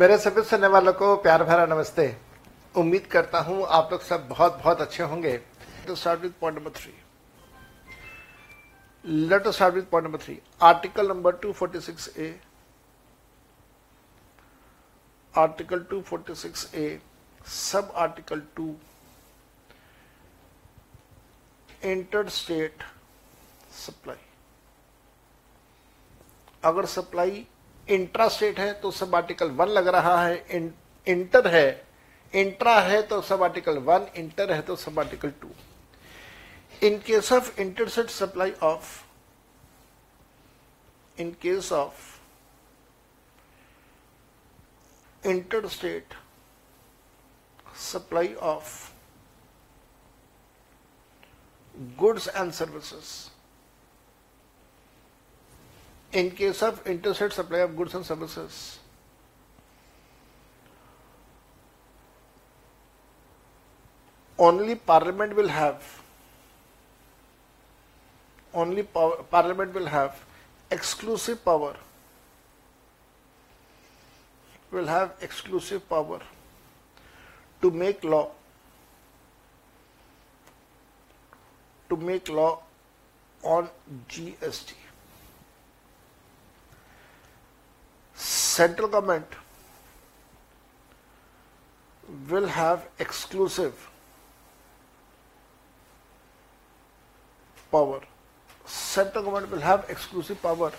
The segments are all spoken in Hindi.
मेरे सभी सुनने वालों को प्यार भरा नमस्ते उम्मीद करता हूं आप लोग सब बहुत बहुत अच्छे होंगे to start point number three let start with point number three article number two forty six A article two forty six A सब article two inter state supply अगर सप्लाई इंट्रास्टेट है तो सब आर्टिकल वन लग रहा है इंटर है इंट्रा है तो सब आर्टिकल वन इंटर है तो सब article two in case of interstate supply of in case of interstate supply of goods and services in case of interstate supply of goods and services. Only parliament will have, only power, parliament will have exclusive power, will have exclusive power to make law, to make law on GST. central government will have exclusive power. Central government will have exclusive power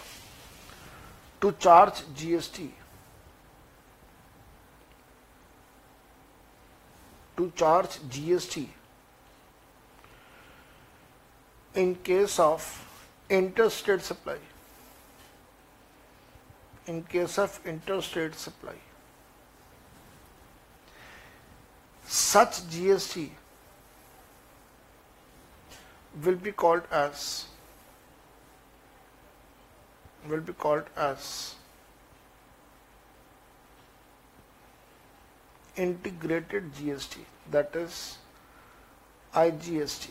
to charge GST. To charge GST in case of interstate supply. in case of interstate supply. Such GST will be called as will be called as integrated GST that is IGST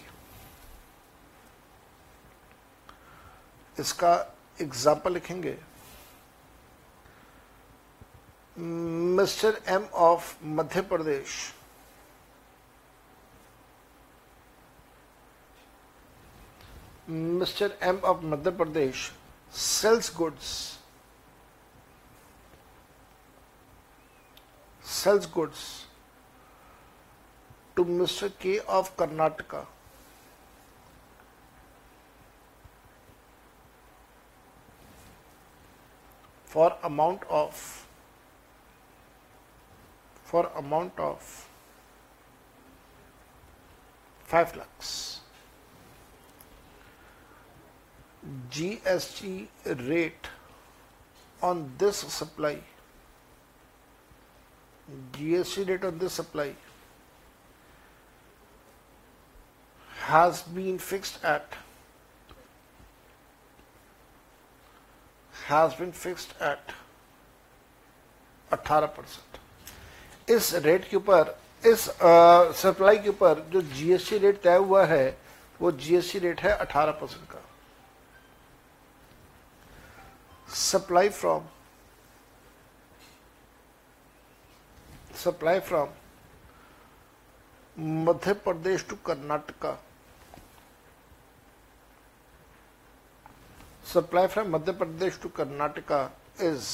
इसका एग्जाम्पल लिखेंगे Mr. M of Madhya Pradesh. Mr. M of Madhya Pradesh sells goods. Sells goods to Mr. K of Karnataka. For amount of for amount of 5 lakhs. GST rate on this supply, GST rate on this supply has been fixed at has been fixed at 18 percent. इस रेट के ऊपर इस सप्लाई के ऊपर जो जीएसटी रेट तय हुआ है वो जीएसटी रेट है 18 परसेंट का supply from supply from Madhya Pradesh to Karnataka supply from Madhya Pradesh to Karnataka is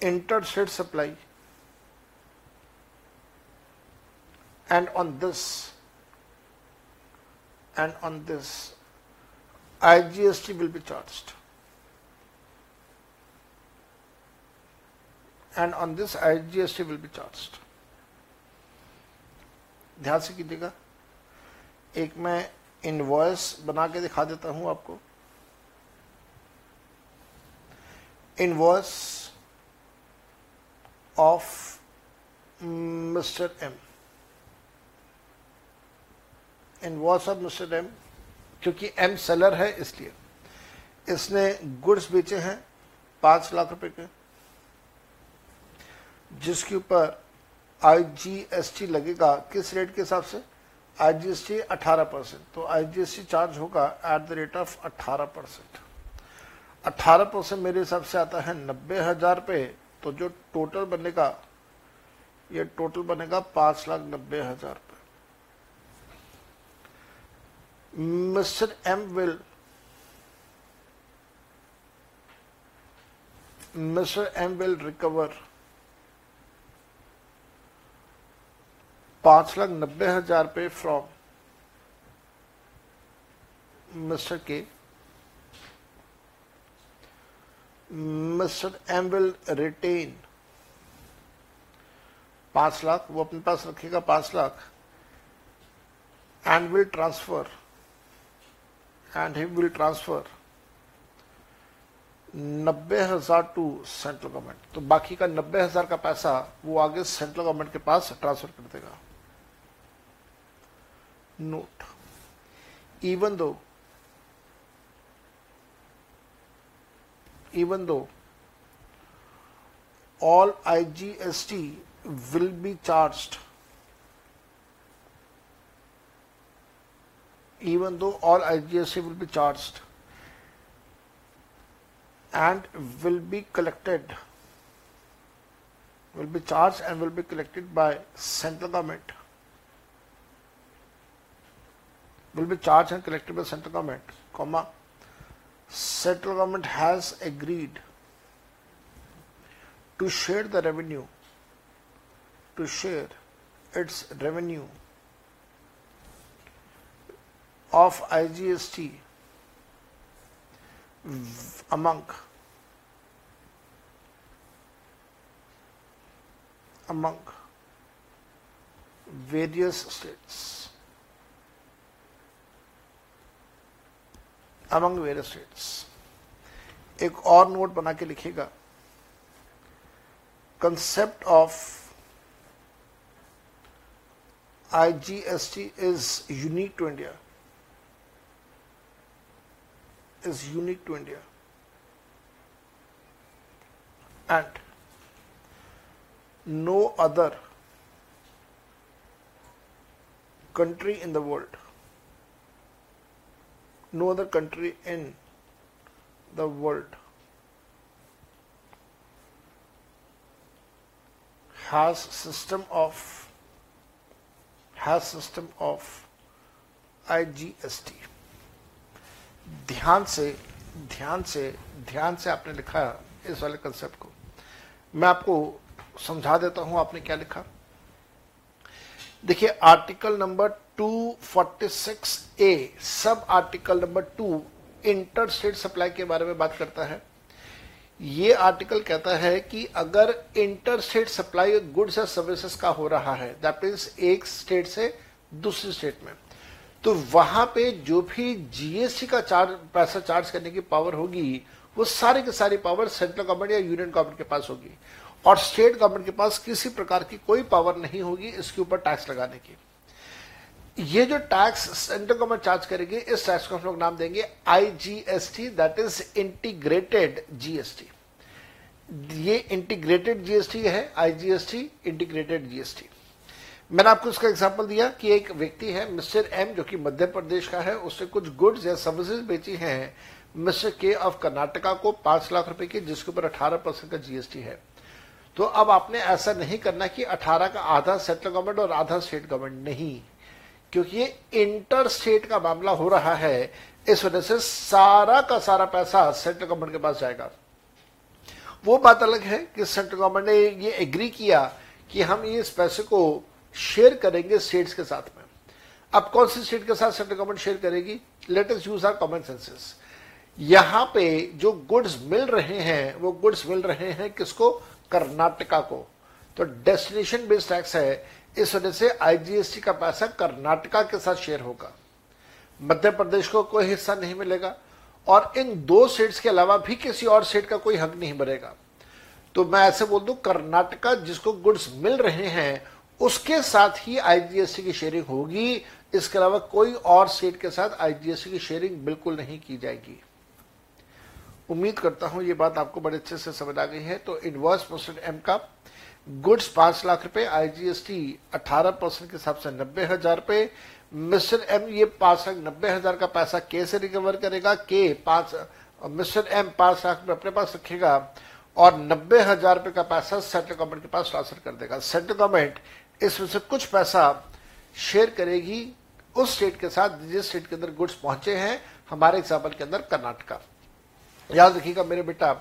interstate supply and on this and on this IGST will be charged and on this IGST will be charged ध्यान से कीजिएगा एक मैं इनवॉइस बना के दिखा देता हूं आपको invoice of Mr. M. And was of mister M क्योंकि एम सेलर है इसलिए इसने गुड्स बेचे हैं पांच लाख रुपए के जिसके ऊपर आईजीएसटी लगेगा किस रेट के हिसाब से आईजीएसटी 18 परसेंट तो आईजीएसटी चार्ज होगा at the rate of 18 percent अठारह परसेंट मेरे हिसाब से आता है नब्बे हजार रुपए तो जो टोटल बनेगा ये टोटल बनेगा पांच लाख नब्बे हजार रुपए mister M will mister M will recover पांच लाख नब्बे हजार रुपये from mister K mister M will retain पांच लाख वो अपने पास रखेगा पांच lakh and will transfer and he will transfer नब्बे हजार टू सेंट्रल गवर्नमेंट तो बाकी का नब्बे हजार का पैसा वो आगे सेंट्रल गवर्नमेंट के पास ट्रांसफर कर देगा note even though even though all IGST will be charged even though all IGST will be charged and will be collected will be charged and will be collected by central government will be charged and collected by central government comma central government has agreed to share the revenue, to share its revenue of IGST among among various states. Among various states एक और नोट बना के लिखेगा concept of IGST is unique to India is unique to India and no other country in the world no other country in the world has system of has system of IGST ध्यान से ध्यान से ध्यान से आपने लिखा इस वाले कंसेप्ट को मैं आपको समझा देता हूं आपने क्या लिखा देखिए article number 246 A sub article number two interstate supply के बारे में बात करता है ये आर्टिकल कहता है कि अगर इंटर स्टेट सप्लाई गुड्स या सर्विसेज का हो रहा है दैट मीन्स एक स्टेट से दूसरी स्टेट में तो वहां पे जो भी जीएसटी का चार्ज पैसा चार्ज करने की पावर होगी वो सारी की सारी पावर सेंट्रल गवर्नमेंट या यूनियन गवर्नमेंट के पास होगी और स्टेट गवर्नमेंट के पास किसी प्रकार की कोई पावर नहीं होगी इसके ऊपर टैक्स लगाने की ये जो टैक्स सेंट्रल गवर्नमेंट चार्ज करेगी इस टैक्स को हम लोग नाम देंगे IGST that is integrated GST ये इंटीग्रेटेड जीएसटी है आईजीएसटी इंटीग्रेटेड जीएसटी मैंने आपको इसका एग्जांपल दिया कि एक व्यक्ति है मिस्टर एम जो कि मध्य प्रदेश का है उसने कुछ गुड्स या सर्विसेज बेची हैं मिस्टर के ऑफ कर्नाटका को पांच लाख रुपए की जिसके ऊपर अठारह परसेंट का जीएसटी है तो अब आपने ऐसा नहीं करना कि अठारह का आधा सेंट्रल गवर्नमेंट और आधा स्टेट गवर्नमेंट नहीं क्योंकि ये इंटर स्टेट का मामला हो रहा है इस वजह से सारा का सारा पैसा सेंट्रल गवर्नमेंट के पास जाएगा वो बात अलग है कि सेंट्रल गवर्नमेंट ने ये एग्री किया कि हम इस पैसे को शेयर करेंगे स्टेट्स के साथ में अब कौन सी स्टेट के साथ सेंट्रल गवर्नमेंट शेयर करेगी latest use are common senses यहां पे जो गुड्स मिल रहे हैं वो गुड्स मिल रहे हैं किसको कर्नाटका को तो डेस्टिनेशन बेस्ड टैक्स है इस वजह से आईजीएसटी का पैसा कर्नाटका के साथ शेयर होगा मध्य प्रदेश को कोई हिस्सा नहीं मिलेगा और इन दो सीट्स के अलावा भी किसी और सीट का कोई हक नहीं बनेगा तो मैं ऐसे बोल दू कर्नाटका जिसको गुड्स मिल रहे हैं उसके साथ ही आईजीएसटी की शेयरिंग होगी इसके अलावा कोई और सीट के साथ आईजीएसटी की शेयरिंग बिल्कुल नहीं की जाएगी उम्मीद करता हूं ये बात आपको बड़े अच्छे से समझ आ गई है तो इनवर्स परसेंट एम का गुड्स पांच लाख रुपए आईजीएसटी अठारह परसेंट के हिसाब से नब्बे हजार रुपए मिस्टर एम ये पांच लाख नब्बे हजार का पैसा के से रिकवर करेगा के पांच मिस्टर एम पांच लाख रुपए अपने पास रखेगा और नब्बे हजार रुपए का पैसा सेंट्रल गवर्नमेंट के पास ट्रांसफर कर देगा सेंट्रल गवर्नमेंट इसमें से कुछ पैसा शेयर करेगी उस स्टेट के साथ जिस स्टेट के अंदर गुड्स पहुंचे हैं हमारे एग्जाम्पल के अंदर कर्नाटका याद रखिएगा मेरे बेटा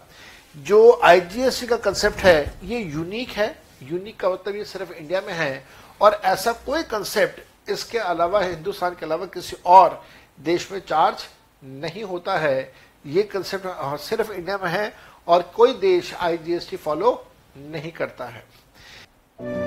जो आईजीएससी का कंसेप्ट है ये यूनिक है यूनिक का मतलब ये सिर्फ इंडिया में है और ऐसा कोई कंसेप्ट इसके अलावा हिंदुस्तान के अलावा किसी और देश में चार्ज नहीं होता है ये कंसेप्ट सिर्फ इंडिया में है और कोई देश आईजीएसटी फॉलो नहीं करता है